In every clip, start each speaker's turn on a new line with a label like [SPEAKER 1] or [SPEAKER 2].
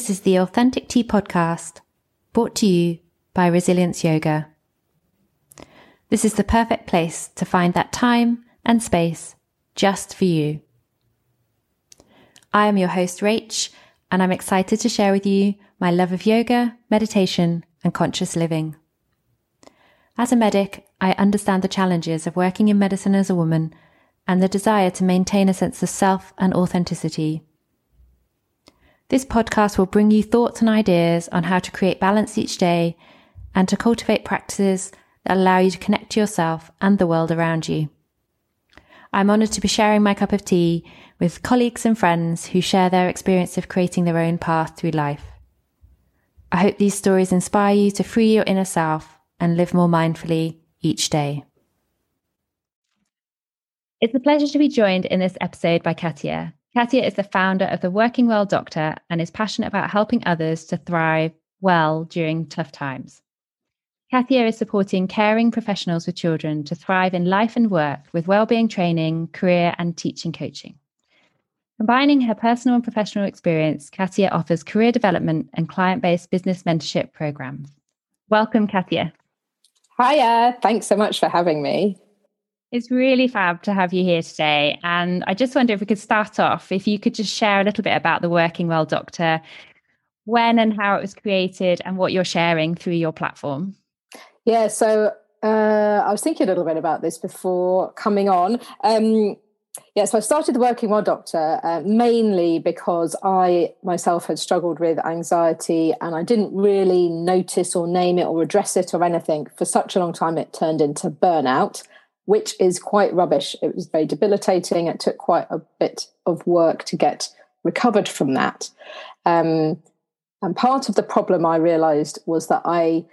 [SPEAKER 1] This is the Authentic Tea Podcast, brought to you by Resilience Yoga. This is the perfect place to find that time and space just for you. I am your host, Rach, and I'm excited to share with you my love of yoga, meditation, and conscious living. As a medic, I understand the challenges of working in medicine as a woman and the desire to maintain a sense of self and authenticity. This podcast will bring you thoughts and ideas on how to create balance each day and to cultivate practices that allow you to connect to yourself and the world around you. I'm honoured to be sharing my cup of tea with colleagues and friends who share their experience of creating their own path through life. I hope these stories inspire you to free your inner self and live more mindfully each day. It's a pleasure to be joined in this episode by Katia, Katia is the founder of the Working Well Doctor and is passionate about helping others to thrive well during tough times. Katia is supporting caring professionals with children to thrive in life and work with well-being training, career and teaching coaching. Combining her personal and professional experience, Katia offers career development and client-based business mentorship programs. Welcome, Katia.
[SPEAKER 2] Hiya. Thanks so much for having me.
[SPEAKER 1] It's really fab to have you here today. And I just wonder if we could start off, if you could just share a little bit about the Working Well Doctor, when and how it was created, and what you're sharing through your platform.
[SPEAKER 2] Yeah, so uh, I was thinking a little bit about this before coming on. Um, yeah, so I started the Working Well Doctor uh, mainly because I myself had struggled with anxiety and I didn't really notice or name it or address it or anything. For such a long time, it turned into burnout which is quite rubbish. It was very debilitating. It took quite a bit of work to get recovered from that. Um, and part of the problem I realized was that I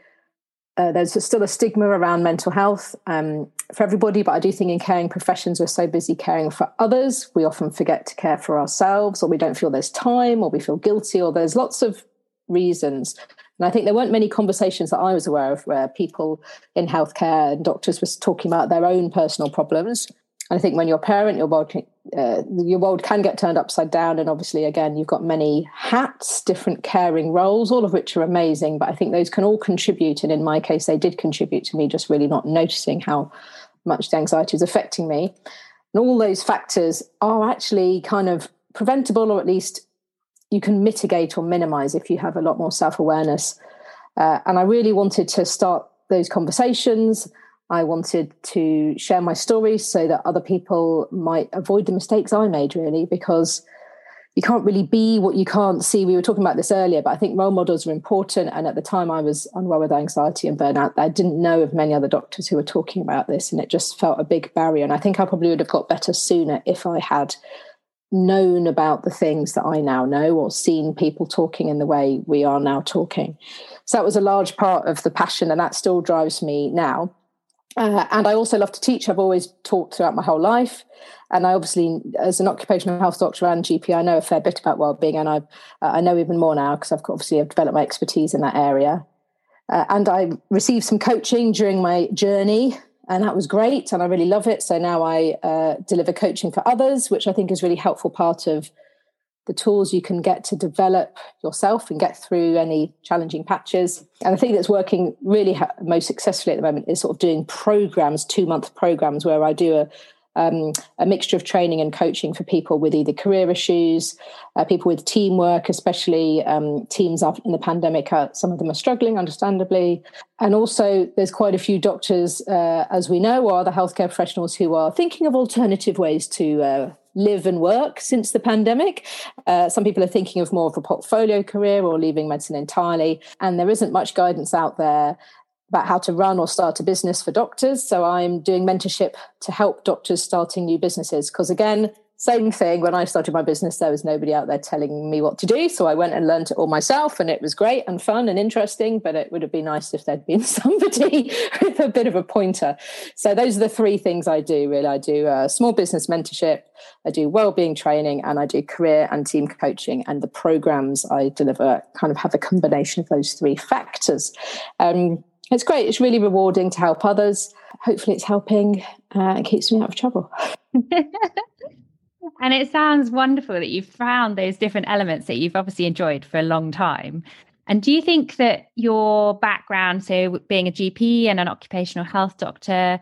[SPEAKER 2] uh, there's still a stigma around mental health um, for everybody, but I do think in caring professions, we're so busy caring for others, we often forget to care for ourselves, or we don't feel there's time, or we feel guilty, or there's lots of reasons. And I think there weren't many conversations that I was aware of where people in healthcare and doctors were talking about their own personal problems. And I think when you're a parent, your world, uh, your world can get turned upside down. And obviously, again, you've got many hats, different caring roles, all of which are amazing. But I think those can all contribute. And in my case, they did contribute to me just really not noticing how much the anxiety was affecting me. And all those factors are actually kind of preventable or at least you can mitigate or minimize if you have a lot more self awareness. Uh, and I really wanted to start those conversations. I wanted to share my stories so that other people might avoid the mistakes I made, really, because you can't really be what you can't see. We were talking about this earlier, but I think role models are important. And at the time, I was unwell with anxiety and burnout. I didn't know of many other doctors who were talking about this, and it just felt a big barrier. And I think I probably would have got better sooner if I had known about the things that I now know or seen people talking in the way we are now talking. So that was a large part of the passion, and that still drives me now. Uh, and I also love to teach. I've always taught throughout my whole life. And I obviously, as an occupational health doctor and GP, I know a fair bit about well-being, and I uh, I know even more now because I've obviously I've developed my expertise in that area. Uh, and I received some coaching during my journey and that was great and i really love it. So now i uh, deliver coaching for others which i think is really helpful part of the tools you can get to develop yourself and get through any challenging patches. And the thing that's working really ha- most successfully at the moment is sort of doing programs two month programs where i do a um, a mixture of training and coaching for people with either career issues, uh, people with teamwork, especially um, teams in the pandemic. Uh, some of them are struggling, understandably. And also, there's quite a few doctors, uh, as we know, or other healthcare professionals who are thinking of alternative ways to uh, live and work since the pandemic. Uh, some people are thinking of more of a portfolio career or leaving medicine entirely. And there isn't much guidance out there about how to run or start a business for doctors. So I'm doing mentorship to help doctors starting new businesses. Because again, same thing when I started my business, there was nobody out there telling me what to do. So I went and learned it all myself, and it was great and fun and interesting. But it would have been nice if there'd been somebody with a bit of a pointer. So those are the three things I do really. I do uh, small business mentorship, I do well-being training, and I do career and team coaching. And the programs I deliver kind of have a combination of those three factors. Um, it's great. It's really rewarding to help others. Hopefully, it's helping uh, and keeps me out of trouble.
[SPEAKER 1] And it sounds wonderful that you've found those different elements that you've obviously enjoyed for a long time. And do you think that your background, so being a GP and an occupational health doctor,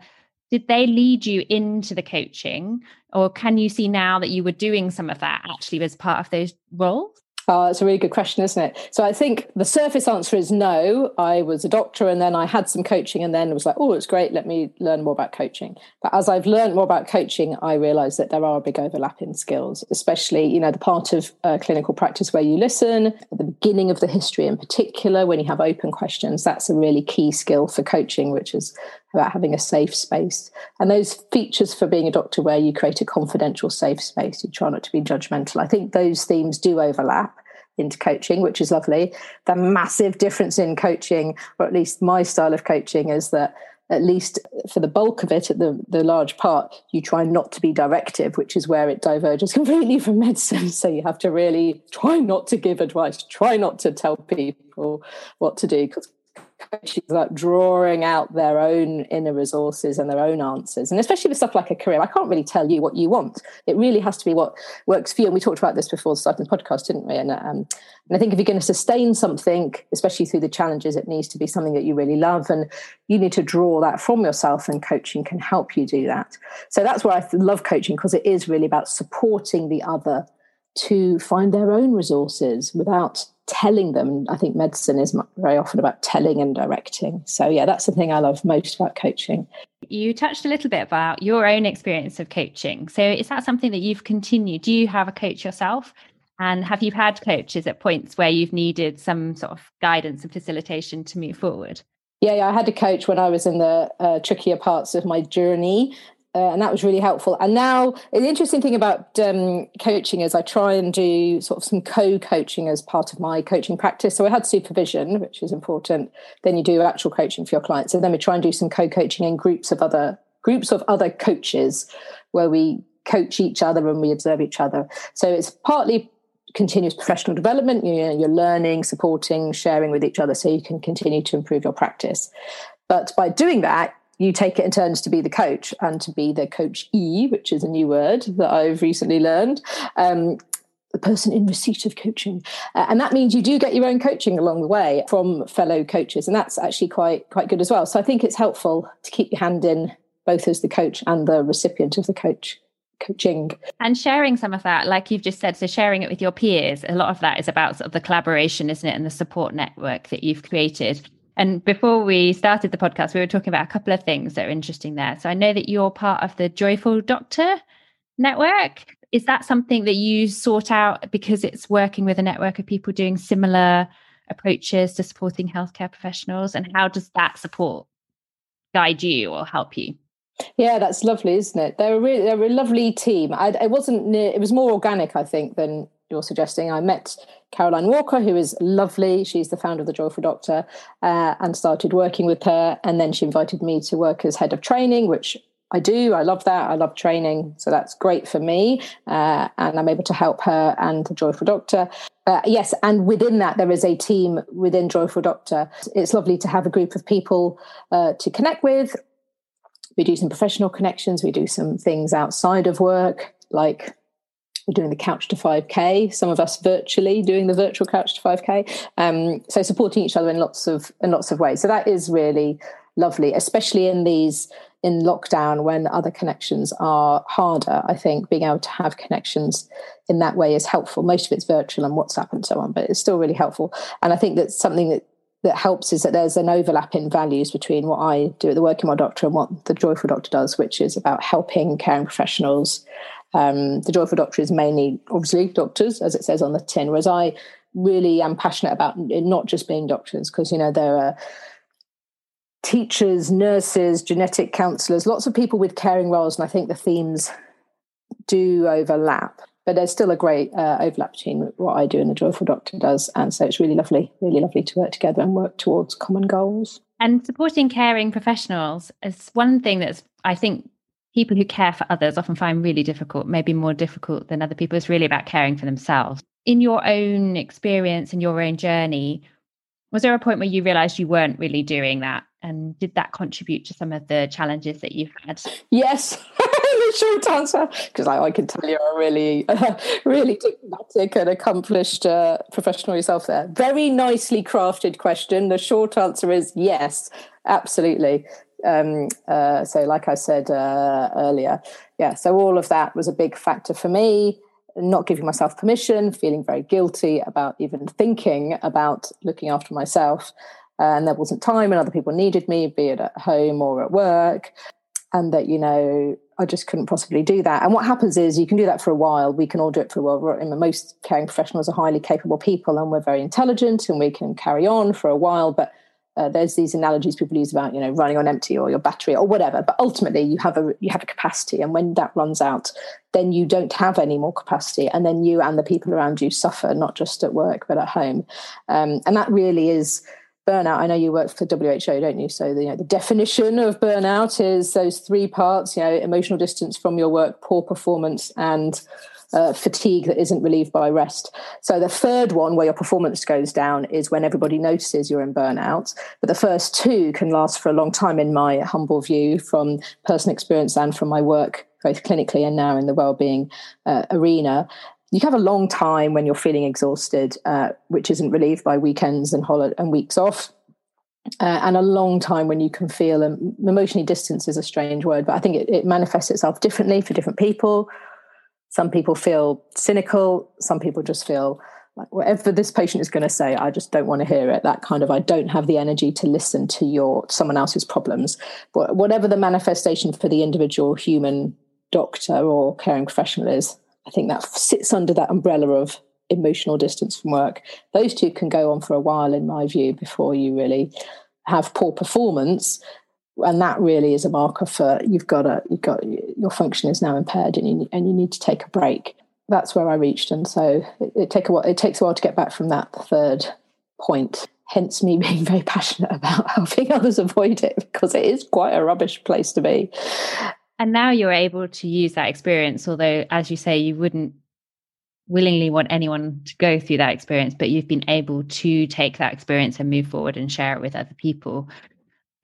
[SPEAKER 1] did they lead you into the coaching? Or can you see now that you were doing some of that actually as part of those roles?
[SPEAKER 2] Oh, it's a really good question, isn't it? So I think the surface answer is no. I was a doctor and then I had some coaching and then it was like, oh, it's great. Let me learn more about coaching. But as I've learned more about coaching, I realized that there are big overlap in skills, especially, you know, the part of uh, clinical practice where you listen, at the beginning of the history in particular, when you have open questions, that's a really key skill for coaching, which is about having a safe space. And those features for being a doctor where you create a confidential, safe space, you try not to be judgmental. I think those themes do overlap into coaching, which is lovely. The massive difference in coaching, or at least my style of coaching, is that at least for the bulk of it, at the, the large part, you try not to be directive, which is where it diverges completely from medicine. So you have to really try not to give advice, try not to tell people what to do, because coaches like drawing out their own inner resources and their own answers. And especially with stuff like a career i can't really tell you what you want. It really has to be what works for you. And we talked about this before starting the podcast didn't we? And, um, and i think if you're going to sustain something especially through the challenges it needs to be something that you really love. And you need to draw that from yourself and coaching can help you do that. So that's why i love coaching because it is really about supporting the other to find their own resources without telling them. I think medicine is very often about telling and directing. So, yeah, that's the thing I love most about coaching.
[SPEAKER 1] You touched a little bit about your own experience of coaching. So, is that something that you've continued? Do you have a coach yourself? And have you had coaches at points where you've needed some sort of guidance and facilitation to move forward?
[SPEAKER 2] Yeah, yeah, I had a coach when I was in the uh, trickier parts of my journey uh, and that was really helpful. And now, the interesting thing about um, coaching is I try and do sort of some co-coaching as part of my coaching practice. So I had supervision, which is important. Then you do actual coaching for your clients, and then we try and do some co-coaching in groups of other groups of other coaches, where we coach each other and we observe each other. So it's partly continuous professional development. You know, you're learning, supporting, sharing with each other, so you can continue to improve your practice. But by doing that, you take it in turns to be the coach and to be the coach E, which is a new word that I've recently learned. Um, the person in receipt of coaching, uh, and that means you do get your own coaching along the way from fellow coaches, and that's actually quite quite good as well. So I think it's helpful to keep your hand in both as the coach and the recipient of the coach coaching
[SPEAKER 1] and sharing some of that like you've just said so sharing it with your peers a lot of that is about sort of the collaboration isn't it and the support network that you've created and before we started the podcast, we were talking about a couple of things that are interesting there. So I know that you're part of the Joyful Doctor network. Is that something that you sort out because it's working with a network of people doing similar approaches to supporting healthcare professionals? And how does that support guide you or help you?
[SPEAKER 2] Yeah, that's lovely, isn't it? They're a really, they're a lovely team. I, it wasn't near, it was more organic, I think, than you're suggesting. I met Caroline Walker, who is lovely. She's the founder of the Joyful Doctor, uh, and started working with her. And then she invited me to work as head of training, which I do. I love that. I love training. So that's great for me. Uh, and I'm able to help her and the Joyful Doctor. Uh, yes, and within that, there is a team within Joyful Doctor. It's lovely to have a group of people uh, to connect with. We do some professional connections. We do some things outside of work, like we're doing the couch to 5k some of us virtually doing the virtual couch to 5k um, so supporting each other in lots of in lots of ways. So that is really lovely especially in these in lockdown when other connections are harder i think being able to have connections in that way is helpful. Most of it's virtual and whatsapp and so on but it's still really helpful. And i think that's something that that helps is that there's an overlap in values between what I do at the Working Well Doctor and what the Joyful Doctor does, which is about helping caring professionals um, the Joyful Doctor is mainly, obviously, doctors, as it says on the tin, whereas I really am passionate about not just being doctors, because, you know, there are teachers, nurses, genetic counselors, lots of people with caring roles, and I think the themes do overlap. But there's still a great uh, overlap between what I do and the Joyful Doctor does. And so it's really lovely, really lovely to work together and work towards common goals.
[SPEAKER 1] And supporting caring professionals is one thing that's, I think, people who care for others often find really difficult, maybe more difficult than other people. It's really about caring for themselves. In your own experience and your own journey, was there a point where you realized you weren't really doing that And did that contribute to some of the challenges that you've had?
[SPEAKER 2] Yes. the short answer, because I, I, can tell you're a really, uh, really diplomatic and accomplished uh, professional yourself there. Very nicely crafted question. The short answer is yes, absolutely. Um, uh, so, like I said uh, earlier, yeah, so all of that was a big factor for me not giving myself permission, feeling very guilty about even thinking about looking after myself. and there wasn't time and other people needed me, be it at home or at work. And that, you know, I just couldn't possibly do that. And what happens is you can do that for a while. We can all do it for a while. Most caring professionals are highly capable people and we're very intelligent and we can carry on for a while. But uh, there's these analogies people use about you know running on empty or your battery or whatever but ultimately you have a you have a capacity and when that runs out then you don't have any more capacity and then you and the people around you suffer not just at work but at home. Um, and that really is burnout. I know you work for WHO don't you? So the, you know, the definition of burnout is those three parts you know emotional distance from your work poor performance and uh, fatigue that isn't relieved by rest. So the third one, where your performance goes down, is when everybody notices you're in burnout. But the first two can last for a long time, in my humble view, from personal experience and from my work, both clinically and now in the well-being uh, arena you have a long time when you're feeling exhausted, uh, which isn't relieved by weekends and holiday and weeks off. Uh, and a long time when you can feel um, emotionally distance is a strange word, but I think it, it, manifests itself differently for different people. Some people feel cynical. Some people just feel like whatever this patient is going to say, I just don't want to hear it. That kind of, I don't have the energy to listen to your someone else's problems. But whatever the manifestation for the individual human doctor or caring professional is, I think that sits under that umbrella of emotional distance from work. Those two can go on for a while, in my view, before you really have poor performance and that really is a marker for you've got a you've got your function is now impaired and you and you need to take a break. That's where i reached. And so it, it take a while it takes a while to get back from that third point. Hence me being very passionate about helping others avoid it because it is quite a rubbish place to be.
[SPEAKER 1] And now you're able to use that experience although as you say you wouldn't willingly want anyone to go through that experience but you've been able to take that experience and move forward and share it with other people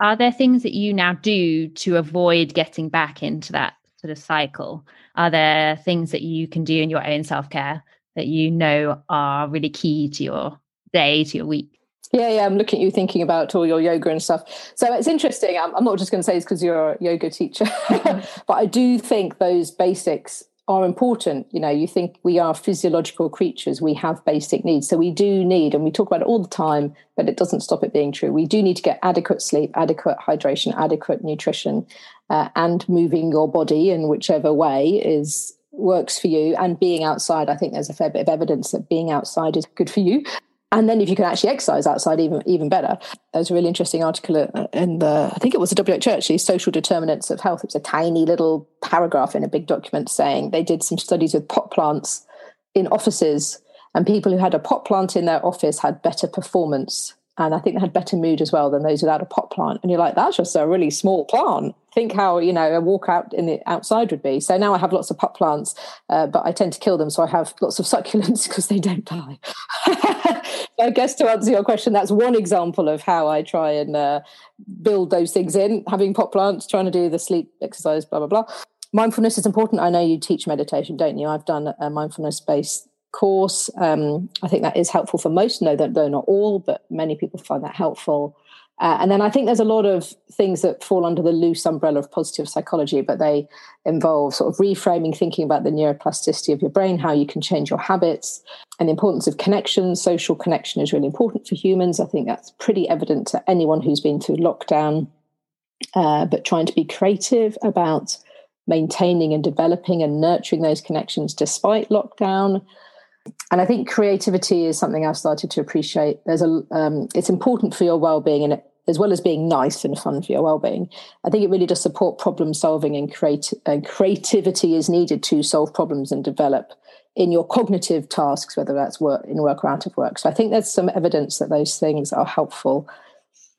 [SPEAKER 1] are there things that you now do to avoid getting back into that sort of cycle? Are there things that you can do in your own self care that you know are really key to your day, to your week?
[SPEAKER 2] Yeah, yeah, I'm looking at you thinking about all your yoga and stuff. So it's interesting. I'm, I'm not just going to say it's because you're a yoga teacher, mm-hmm. but I do think those basics are important. You know, you think we are physiological creatures, we have basic needs. So we do need, and we talk about it all the time, but it doesn't stop it being true. We do need to get adequate sleep, adequate hydration, adequate nutrition, uh, and moving your body in whichever way is works for you and being outside i think there's a fair bit of evidence that being outside is good for you and then if you can actually exercise outside, even even better. There's a really interesting article in the, I think it was the WHO actually, Social Determinants of Health. It was a tiny little paragraph in a big document saying they did some studies with pot plants in offices, and people who had a pot plant in their office had better performance and I think they had better mood as well than those without a pot plant. And you're like, that's just a really small plant. Think how you know a walk out in the outside would be. So now I have lots of pot plants, uh, but I tend to kill them, so I have lots of succulents because they don't die. I guess to answer your question, that's one example of how I try and uh, build those things in. Having pot plants, trying to do the sleep exercise, blah blah blah. Mindfulness is important. I know you teach meditation, don't you? I've done a mindfulness based course. Um, I think that is helpful for most. Though not all, but many people find that helpful. Uh, and then I think there's a lot of things that fall under the loose umbrella of positive psychology, but they involve sort of reframing, thinking about the neuroplasticity of your brain, how you can change your habits, and the importance of connection. Social connection is really important for humans. I think that's pretty evident to anyone who's been through lockdown. Uh, but trying to be creative about maintaining and developing and nurturing those connections despite lockdown and I think creativity is something I've started to appreciate. There's a, um, it's important for your well-being, and as well as being nice and fun for your well-being, I think it really does support problem solving and create. And creativity is needed to solve problems and develop in your cognitive tasks, whether that's work in work or out of work. So I think there's some evidence that those things are helpful,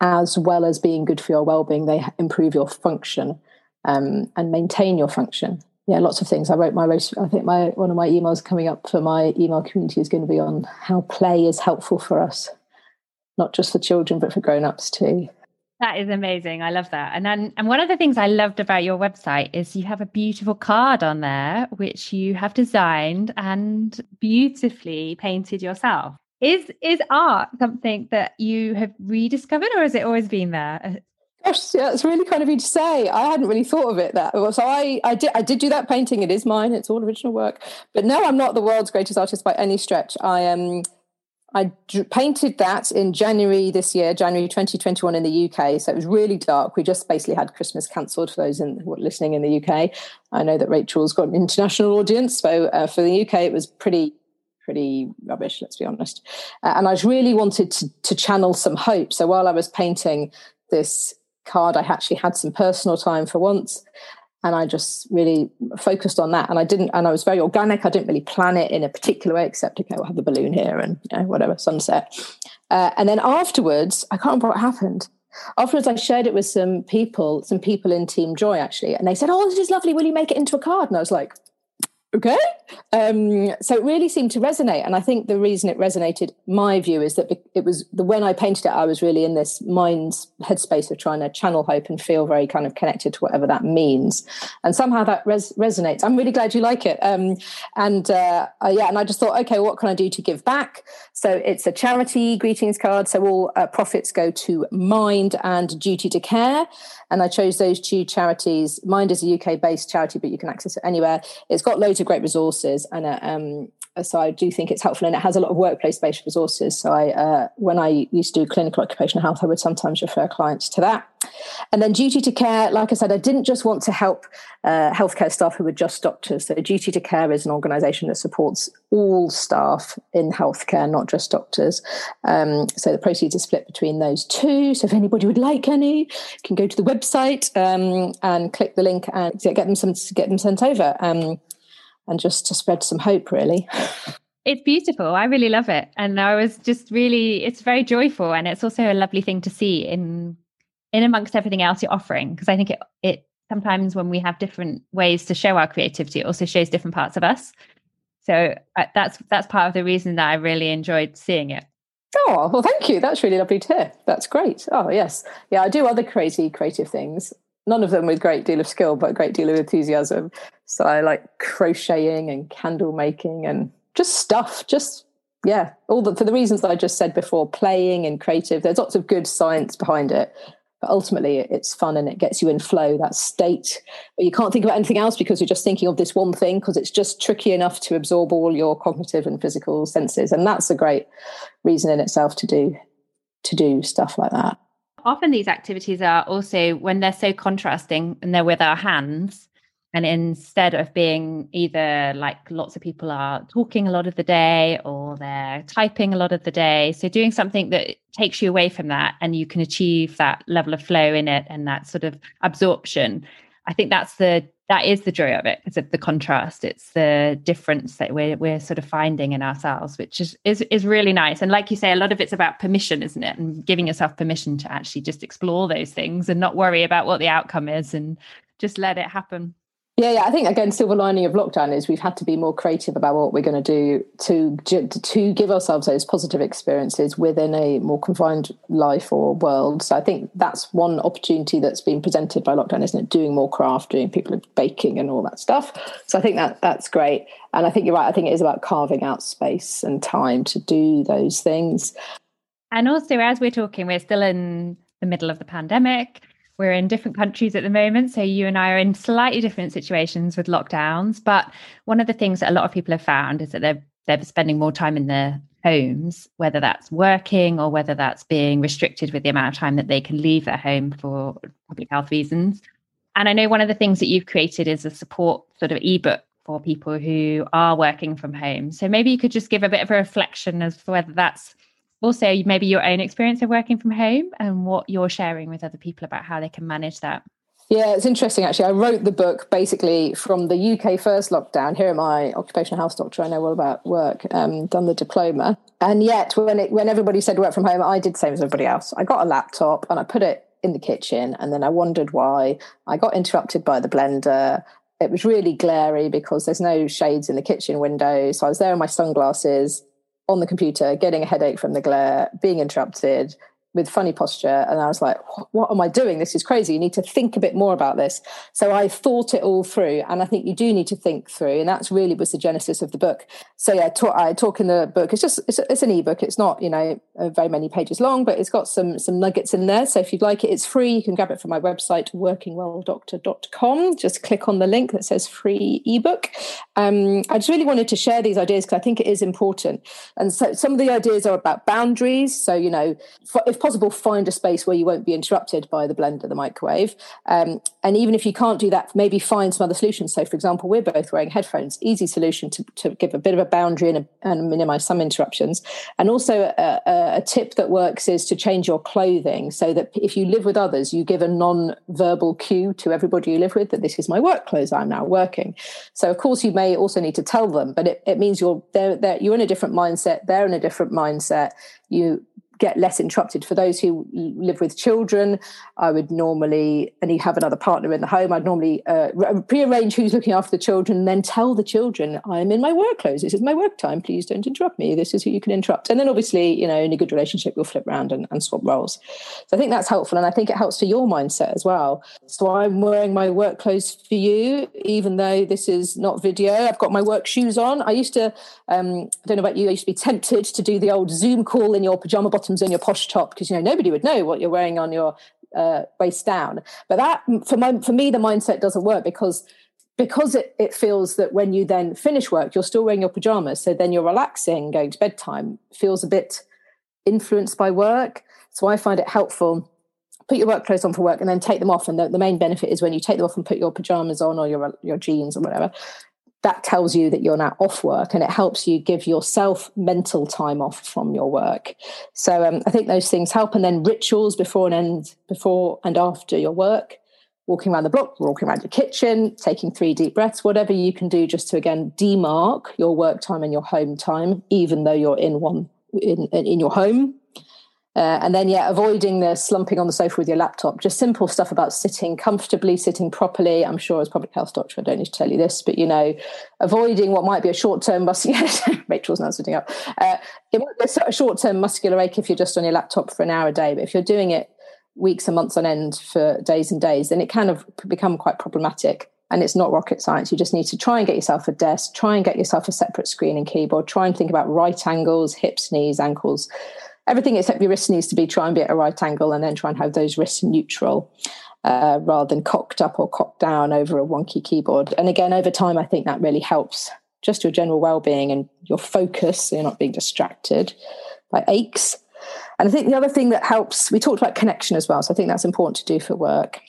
[SPEAKER 2] as well as being good for your well-being. They improve your function um, and maintain your function yeah, lots of things. I wrote my I think my one of my emails coming up for my email community is going to be on how play is helpful for us, not just for children but for grown-ups too.
[SPEAKER 1] That is amazing. I love that. And then, and one of the things I loved about your website is you have a beautiful card on there, which you have designed and beautifully painted yourself. Is is art something that you have rediscovered, or has it always been there?
[SPEAKER 2] Gosh, yeah, it's really kind of you to say. I hadn't really thought of it that. So I, I did, I did do that painting. It is mine. It's all original work. But no, I'm not the world's greatest artist by any stretch. I am. Um, I painted that in January this year, January 2021 in the UK. So it was really dark. We just basically had Christmas cancelled for those in, listening in the UK. I know that Rachel's got an international audience. So uh, for the UK, it was pretty pretty rubbish, let's be honest. Uh, and I really wanted to, to channel some hope. So while I was painting this card, I actually had some personal time for once and I just really focused on that. And I didn't, and I was very organic. I didn't really plan it in a particular way, except okay, we'll have the balloon here and you know, whatever sunset. Uh, and then afterwards, I can't remember what happened. Afterwards, I shared it with some people, some people in Team Joy actually, and they said, "Oh, this is lovely. Will you make it into a card?" And I was like, okay. Um, so it really seemed to resonate and i think the reason it resonated my view is that it was the when i painted it i was really in this mind's headspace of trying to channel hope and feel very kind of connected to whatever that means. And somehow that res- resonates. I'm really glad you like it. Um, and uh, yeah and i just thought okay what can i do to give back? So it's a charity greetings card. So all uh, profits go to mind and duty to care and I chose those two charities. Mind is a UK based charity, but you can access it anywhere. It's got loads of great resources, and uh, um, so I do think it's helpful, and it has a lot of workplace based resources. So I, uh, when I used to do clinical occupational health, I would sometimes refer clients to that. And then duty to care, like I said, I didn't just want to help uh, healthcare staff who were just doctors. So duty to care is an organisation that supports all staff in healthcare, not just doctors. Um, so the proceeds are split between those two. So if anybody would like any, you can go to the website um, and click the link and get them some get them sent over. Um, and just to spread some hope, really.
[SPEAKER 1] It's beautiful. I really love it. And I was just really, it's very joyful. And it's also a lovely thing to see in in amongst everything else you're offering because i think it it sometimes when we have different ways to show our creativity it also shows different parts of us. So uh, that's that's part of the reason that i really enjoyed seeing it.
[SPEAKER 2] Oh well thank you. That's really lovely to hear. That's great. Oh yes. Yeah i do other crazy creative things. None of them with great deal of skill but a great deal of enthusiasm. So i like crocheting and candle making and just stuff just yeah all the for the reasons that i just said before playing and creative. There's lots of good science behind it but ultimately it's fun and it gets you in flow that state. But you can't think about anything else because you're just thinking of this one thing because it's just tricky enough to absorb all your cognitive and physical senses. And that's a great reason in itself to do to do stuff like that.
[SPEAKER 1] Often these activities are also when they're so contrasting and they're with our hands and instead of being either like lots of people are talking a lot of the day or they're typing a lot of the day. So doing something that takes you away from that and you can achieve that level of flow in it and that sort of absorption. I think that's the that is the joy of it because of the contrast. It's the difference that we're, we're sort of finding in ourselves which is, is is really nice. And like you say a lot of it's about permission isn't it? And giving yourself permission to actually just explore those things and not worry about what the outcome is and just let it happen
[SPEAKER 2] yeah, yeah. I think again, silver lining of lockdown is we've had to be more creative about what we're going to do to to give ourselves those positive experiences within a more confined life or world. So I think that's one opportunity that's been presented by lockdown, isn't it? Doing more craft, doing people baking and all that stuff. So I think that that's great. And I think you're right. I think it is about carving out space and time to do those things.
[SPEAKER 1] And also, as we're talking, we're still in the middle of the pandemic we're in different countries at the moment. So you and I are in slightly different situations with lockdowns. But one of the things that a lot of people have found is that they're they're spending more time in their homes, whether that's working or whether that's being restricted with the amount of time that they can leave their home for public health reasons. And I know one of the things that you've created is a support sort of ebook for people who are working from home. So maybe you could just give a bit of a reflection as to whether that's also maybe your own experience of working from home and what you're sharing with other people about how they can manage that.
[SPEAKER 2] Yeah, it's interesting actually. I wrote the book basically from the UK first lockdown. Here am I, occupational health doctor. I know all about work. Um, done the diploma, and yet when it when everybody said work from home, I did the same as everybody else. I got a laptop and I put it in the kitchen, and then I wondered why I got interrupted by the blender. It was really glary because there's no shades in the kitchen window, so I was there in my sunglasses on the computer, getting a headache from the glare, being interrupted, with funny posture and i was like what am i doing? This is crazy. You need to think a bit more about this. So i thought it all through and i think you do need to think through and that's really was the genesis of the book. So yeah talk, i talk in the book. It's just it's, it's an ebook. It's not you know uh, very many pages long but it's got some some nuggets in there. So if you'd like it it's free. You can grab it from my website workingwelldoctor.com just click on the link that says free ebook. Um, i just really wanted to share these ideas because i think it is important. And so some of the ideas are about boundaries. So you know if possible, find a space where you won't be interrupted by the blender, the microwave. Um, and even if you can't do that, maybe find some other solutions. So, for example, we're both wearing headphones. Easy solution to, to give a bit of a boundary and, a, and minimize some interruptions. And also, a, a, tip that works is to change your clothing so that if you live with others, you give a non-verbal cue to everybody you live with that this is my work clothes. I'm now working. So, of course, you may also need to tell them, but it, it means you're they're, they're, you're in a different mindset. They're in a different mindset. You get less interrupted. For those who live with children, I would normally, and you have another partner in the home, I'd normally uh, prearrange who's looking after the children and then tell the children, I'm in my work clothes. This is my work time. Please don't interrupt me. This is who you can interrupt. And then obviously, you know, in a good relationship, you'll flip around and, and swap roles. So I think that's helpful. And I think it helps for your mindset as well. So I'm wearing my work clothes for you, even though this is not video. I've got my work shoes on. I used to, um, I don't know about you, I used to be tempted to do the old Zoom call in your pajama bottom bottoms and your posh top because you know nobody would know what you're wearing on your uh, waist down. But that for my for me the mindset doesn't work because because it, it feels that when you then finish work you're still wearing your pajamas. So then you're relaxing going to bedtime. Feels a bit influenced by work. So i find it helpful. Put your work clothes on for work and then take them off. And the, the main benefit is when you take them off and put your pajamas on or your your jeans or whatever that tells you that you're now off work and it helps you give yourself mental time off from your work. So um, i think those things help. And then rituals before and end before and after your work. Walking around the block walking around your kitchen taking three deep breaths whatever you can do just to again demark your work time and your home time even though you're in one in, in your home uh, and then, yeah, avoiding the slumping on the sofa with your laptop. Just simple stuff about sitting comfortably, sitting properly. I'm sure as public health doctor, I don't need to tell you this, but you know, avoiding what might be a short-term muscular. Rachel's now sitting up. Uh, it might be a short-term muscular ache if you're just on your laptop for an hour a day, but if you're doing it weeks and months on end for days and days, then it can of become quite problematic. And it's not rocket science. You just need to try and get yourself a desk, try and get yourself a separate screen and keyboard, try and think about right angles, hips, knees, ankles everything except your wrist needs to be try and be at a right angle and then try and have those wrists neutral uh, rather than cocked up or cocked down over a wonky keyboard. And again, over time, I think that really helps just your general well-being and your focus so you're not being distracted by aches. And I think the other thing that helps, we talked about connection as well. So I think that's important to do for work.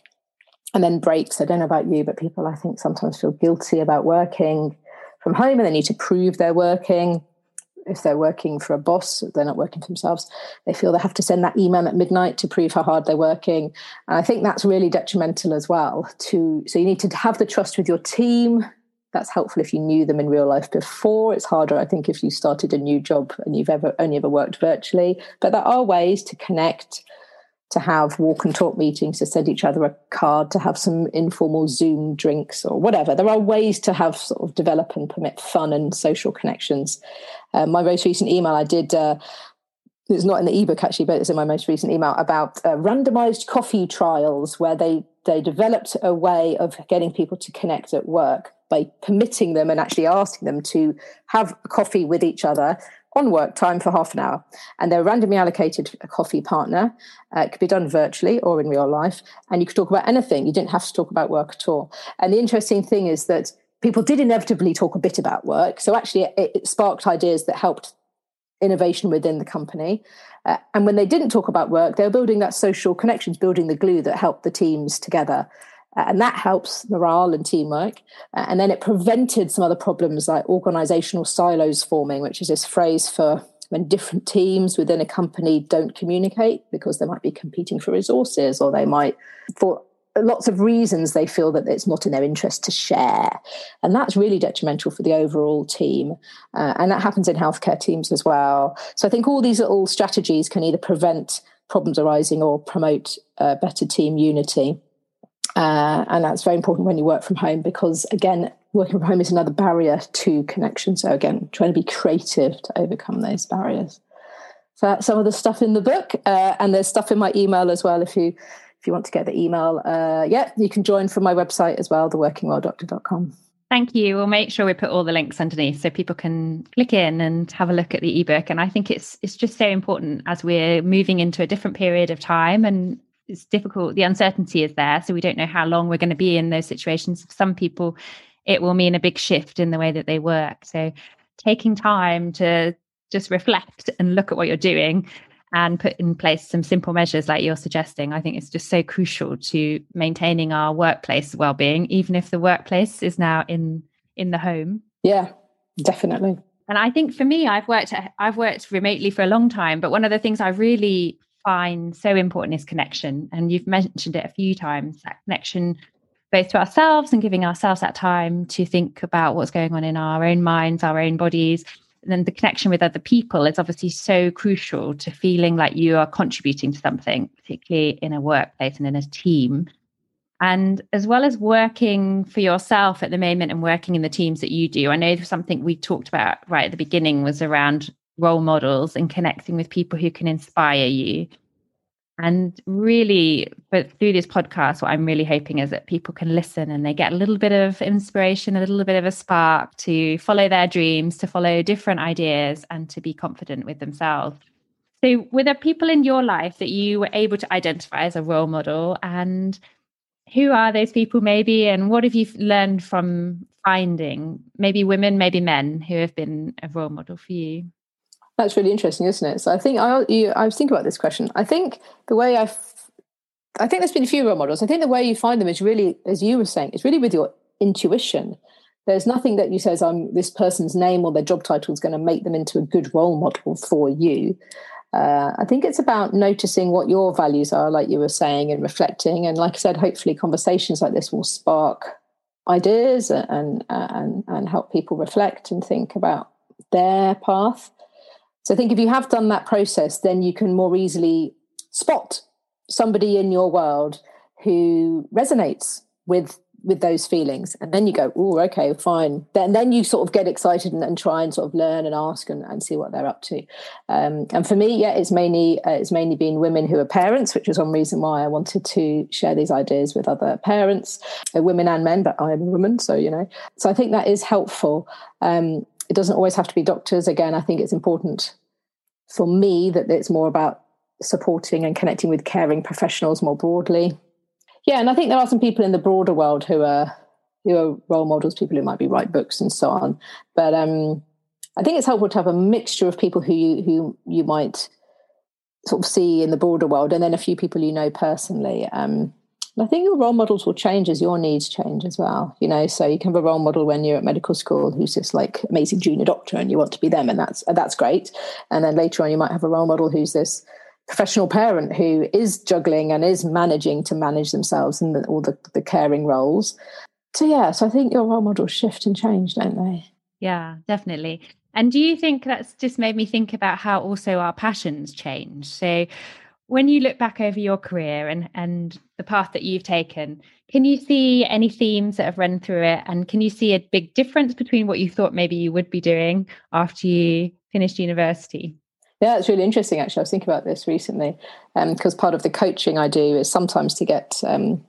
[SPEAKER 2] And then breaks. I don't know about you, but people I think sometimes feel guilty about working from home and they need to prove they're working if they're working for a boss, they're not working for themselves. They feel they have to send that email at midnight to prove how hard they're working. And I think that's really detrimental as well. To so you need to have the trust with your team. That's helpful if you knew them in real life before. It's harder, I think, if you started a new job and you've ever only ever worked virtually. But there are ways to connect to have walk and talk meetings, to send each other a card, to have some informal Zoom drinks or whatever. There are ways to have sort of develop and permit fun and social connections. Uh, my most recent email I did. Uh, it's not in the ebook actually, but it's in my most recent email about uh, randomized coffee trials where they they developed a way of getting people to connect at work by permitting them and actually asking them to have coffee with each other on work time for half an hour. And they're randomly allocated a coffee partner. Uh, it could be done virtually or in real life. And you could talk about anything. You didn't have to talk about work at all. And the interesting thing is that people did inevitably talk a bit about work. So actually, it, it sparked ideas that helped innovation within the company. Uh, and when they didn't talk about work, they were building that social connections, building the glue that helped the teams together. Uh, and that helps morale and teamwork. Uh, and then it prevented some other problems like organizational silos forming, which is this phrase for when different teams within a company don't communicate because they might be competing for resources or they might, for lots of reasons, they feel that it's not in their interest to share. And that's really detrimental for the overall team. Uh, and that happens in healthcare teams as well. So I think all these little strategies can either prevent problems arising or promote uh, better team unity. Uh, and that's very important when you work from home because, again, working from home is another barrier to connection. So, again, trying to be creative to overcome those barriers. for some of the stuff in the book, uh, and there's stuff in my email as well. If you if you want to get the email, uh, yeah, you can join from my website as well, theworkingwelldoctor.com.
[SPEAKER 1] Thank you. We'll make sure we put all the links underneath so people can click in and have a look at the ebook. And I think it's it's just so important as we're moving into a different period of time and it's difficult. The uncertainty is there. So we don't know how long we're going to be in those situations. For some people, it will mean a big shift in the way that they work. So taking time to just reflect and look at what you're doing and put in place some simple measures like you're suggesting. I think it's just so crucial to maintaining our workplace well-being even if the workplace is now in in the home.
[SPEAKER 2] Yeah definitely.
[SPEAKER 1] And i think for me i've worked i've worked remotely for a long time but one of the things i really find so important is connection. And you've mentioned it a few times that connection both to ourselves and giving ourselves that time to think about what's going on in our own minds our own bodies then the connection with other people is obviously so crucial to feeling like you are contributing to something, particularly in a workplace and in a team. And as well as working for yourself at the moment and working in the teams that you do, I know something we talked about right at the beginning was around role models and connecting with people who can inspire you. And really, but through this podcast, what I'm really hoping is that people can listen and they get a little bit of inspiration, a little bit of a spark to follow their dreams, to follow different ideas, and to be confident with themselves. So, were there people in your life that you were able to identify as a role model? And who are those people, maybe? And what have you learned from finding maybe women, maybe men who have been a role model for you?
[SPEAKER 2] That's really interesting, isn't it? So I think I, you, I was thinking about this question. I think the way I, I think there's been a few role models. I think the way you find them is really, as you were saying, it's really with your intuition. There's nothing that you says I'm this person's name or their job title is going to make them into a good role model for you. Uh, I think it's about noticing what your values are, like you were saying, and reflecting. And like I said, hopefully conversations like this will spark ideas and and and help people reflect and think about their path. So I think if you have done that process, then you can more easily spot somebody in your world who resonates with with those feelings. And then you go oh okay fine. Then then you sort of get excited and, and try and sort of learn and ask and, and see what they're up to. Um, and for me yeah it's mainly uh, it's mainly been women who are parents which was one reason why i wanted to share these ideas with other parents. Uh, women and men but i'm a woman so you know. So i think that is helpful. Um, it doesn't always have to be doctors. Again, I think it's important for me that it's more about supporting and connecting with caring professionals more broadly. Yeah, and I think there are some people in the broader world who are who are role models, people who might be write books and so on. But um, I think it's helpful to have a mixture of people who you who you might sort of see in the broader world, and then a few people you know personally. Um, I think your role models will change as your needs change as well. You know, so you can have a role model when you're at medical school who's this like amazing junior doctor and you want to be them and that's that's great. And then later on you might have a role model who's this professional parent who is juggling and is managing to manage themselves and the, all the, the caring roles. So yeah, so I think your role models shift and change, don't they?
[SPEAKER 1] Yeah, definitely. And do you think that's just made me think about how also our passions change? So when you look back over your career and and the path that you've taken can you see any themes that have run through it and can you see a big difference between what you thought maybe you would be doing after you finished university
[SPEAKER 2] yeah it's really interesting actually i was thinking about this recently because um, part of the coaching i do is sometimes to get um,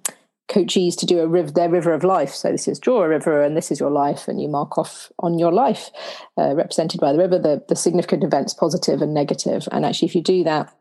[SPEAKER 2] coachees to do a riv- their river of life. So this is draw a river, and this is your life, and you mark off on your life, uh, represented by the river, the, the significant events, positive and negative. And actually, if you do that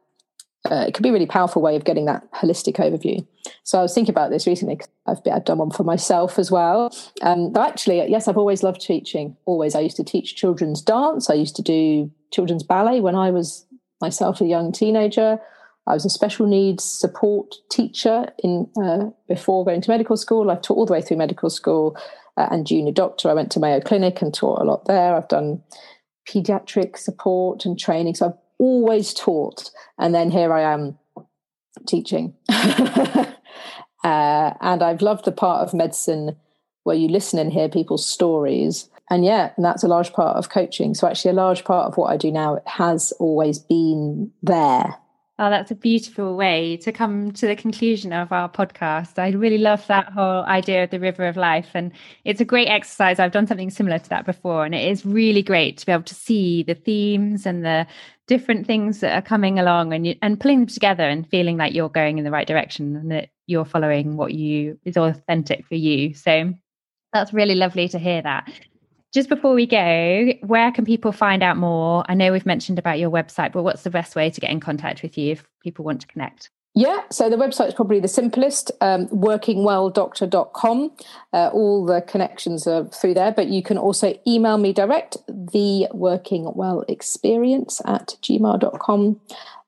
[SPEAKER 2] uh, it could be a really powerful way of getting that holistic overview. So I was thinking about this recently. I've, I've done one for myself as well. Um, but actually, yes, I've always loved teaching. Always, I used to teach children's dance. I used to do children's ballet when I was myself a young teenager. I was a special needs support teacher in uh, before going to medical school. I've taught all the way through medical school uh, and junior doctor. I went to Mayo Clinic and taught a lot there. I've done pediatric support and training. So I've always taught, and then here I am teaching. uh, and I've loved the part of medicine where you listen and hear people's stories. And yeah, and that's a large part of coaching. So actually, a large part of what I do now has always been there.
[SPEAKER 1] Oh, that's a beautiful way to come to the conclusion of our podcast. I really love that whole idea of the river of life. And it's a great exercise. I've done something similar to that before. And it is really great to be able to see the themes and the different things that are coming along and you, and pulling them together and feeling like you're going in the right direction and that you're following what you is authentic for you. So that's really lovely to hear that. Just before we go, where can people find out more? I know we've mentioned about your website, but what's the best way to get in contact with you if people want to connect?
[SPEAKER 2] Yeah, so the website is probably the simplest, um, workingwelldoctor.com. Uh, all the connections are through there, but you can also email me direct, the working well experience at gmail.com.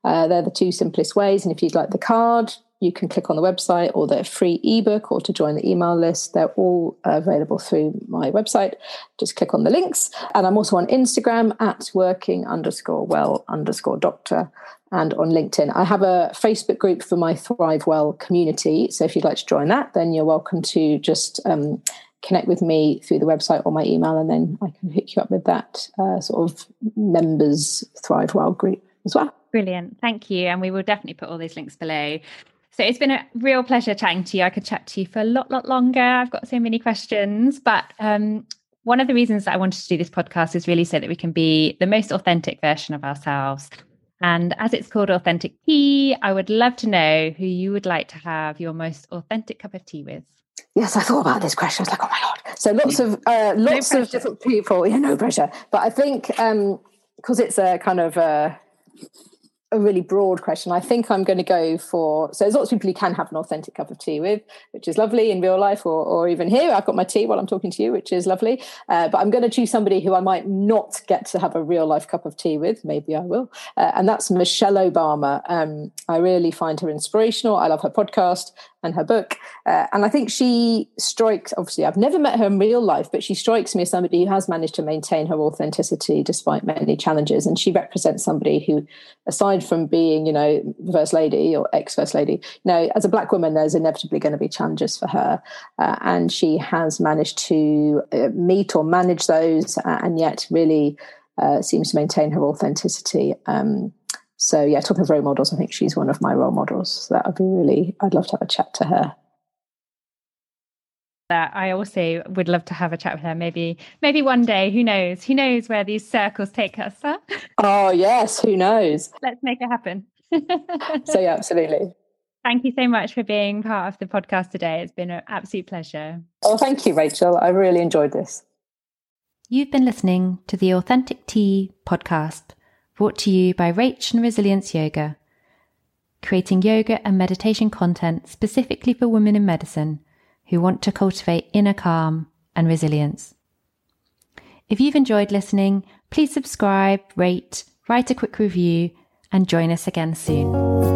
[SPEAKER 2] Uh, they're the two simplest ways. And if you'd like the card, you can click on the website or the free ebook or to join the email list. They're all available through my website. Just click on the links. And I'm also on Instagram at working underscore well underscore doctor and on LinkedIn. I have a Facebook group for my Thrive Well community. So if you'd like to join that, then you're welcome to just um, connect with me through the website or my email, and then I can hook you up with that uh, sort of members Thrive Well group as well.
[SPEAKER 1] Brilliant. Thank you. And we will definitely put all these links below. So it's been a real pleasure chatting to you. I could chat to you for a lot, lot longer. I've got so many questions, but um, one of the reasons that I wanted to do this podcast is really so that we can be the most authentic version of ourselves. And as it's called Authentic Tea, I would love to know who you would like to have your most authentic cup of tea with.
[SPEAKER 2] Yes, I thought about this question. I was like, oh my god! So lots of uh, lots no of different people. Yeah, no pressure. But I think because um, it's a kind of a a really broad question. I think I'm going to go for so there's lots of people you can have an authentic cup of tea with, which is lovely in real life or, or even here. I've got my tea while I'm talking to you, which is lovely. Uh, but I'm going to choose somebody who I might not get to have a real life cup of tea with. Maybe I will, uh, and that's Michelle Obama. Um, I really find her inspirational. I love her podcast and her book. Uh, and I think she strikes, obviously, I've never met her in real life, but she strikes me as somebody who has managed to maintain her authenticity despite many challenges. And she represents somebody who, aside from being, you know, First Lady or ex First Lady, you know, as a Black woman, there's inevitably going to be challenges for her. Uh, and she has managed to uh, meet or manage those uh, and yet really uh, seems to maintain her authenticity. Um, so yeah, talking of role models, I think she's one of my role models. So that would be really, I'd love to have a chat to her.
[SPEAKER 1] That I also would love to have a chat with her. Maybe, maybe one day. Who knows? Who knows where these circles take us? Huh?
[SPEAKER 2] Oh yes, who knows?
[SPEAKER 1] Let's make it happen.
[SPEAKER 2] so yeah, absolutely.
[SPEAKER 1] Thank you so much for being part of the podcast today. It's been an absolute pleasure.
[SPEAKER 2] Oh, thank you, Rachel. I really enjoyed this.
[SPEAKER 1] You've been listening to the Authentic Tea podcast brought to you by Rach and Resilience Yoga, creating yoga and meditation content specifically for women in medicine who want to cultivate inner calm and resilience. If you've enjoyed listening, please subscribe, rate, write a quick review, and join us again soon.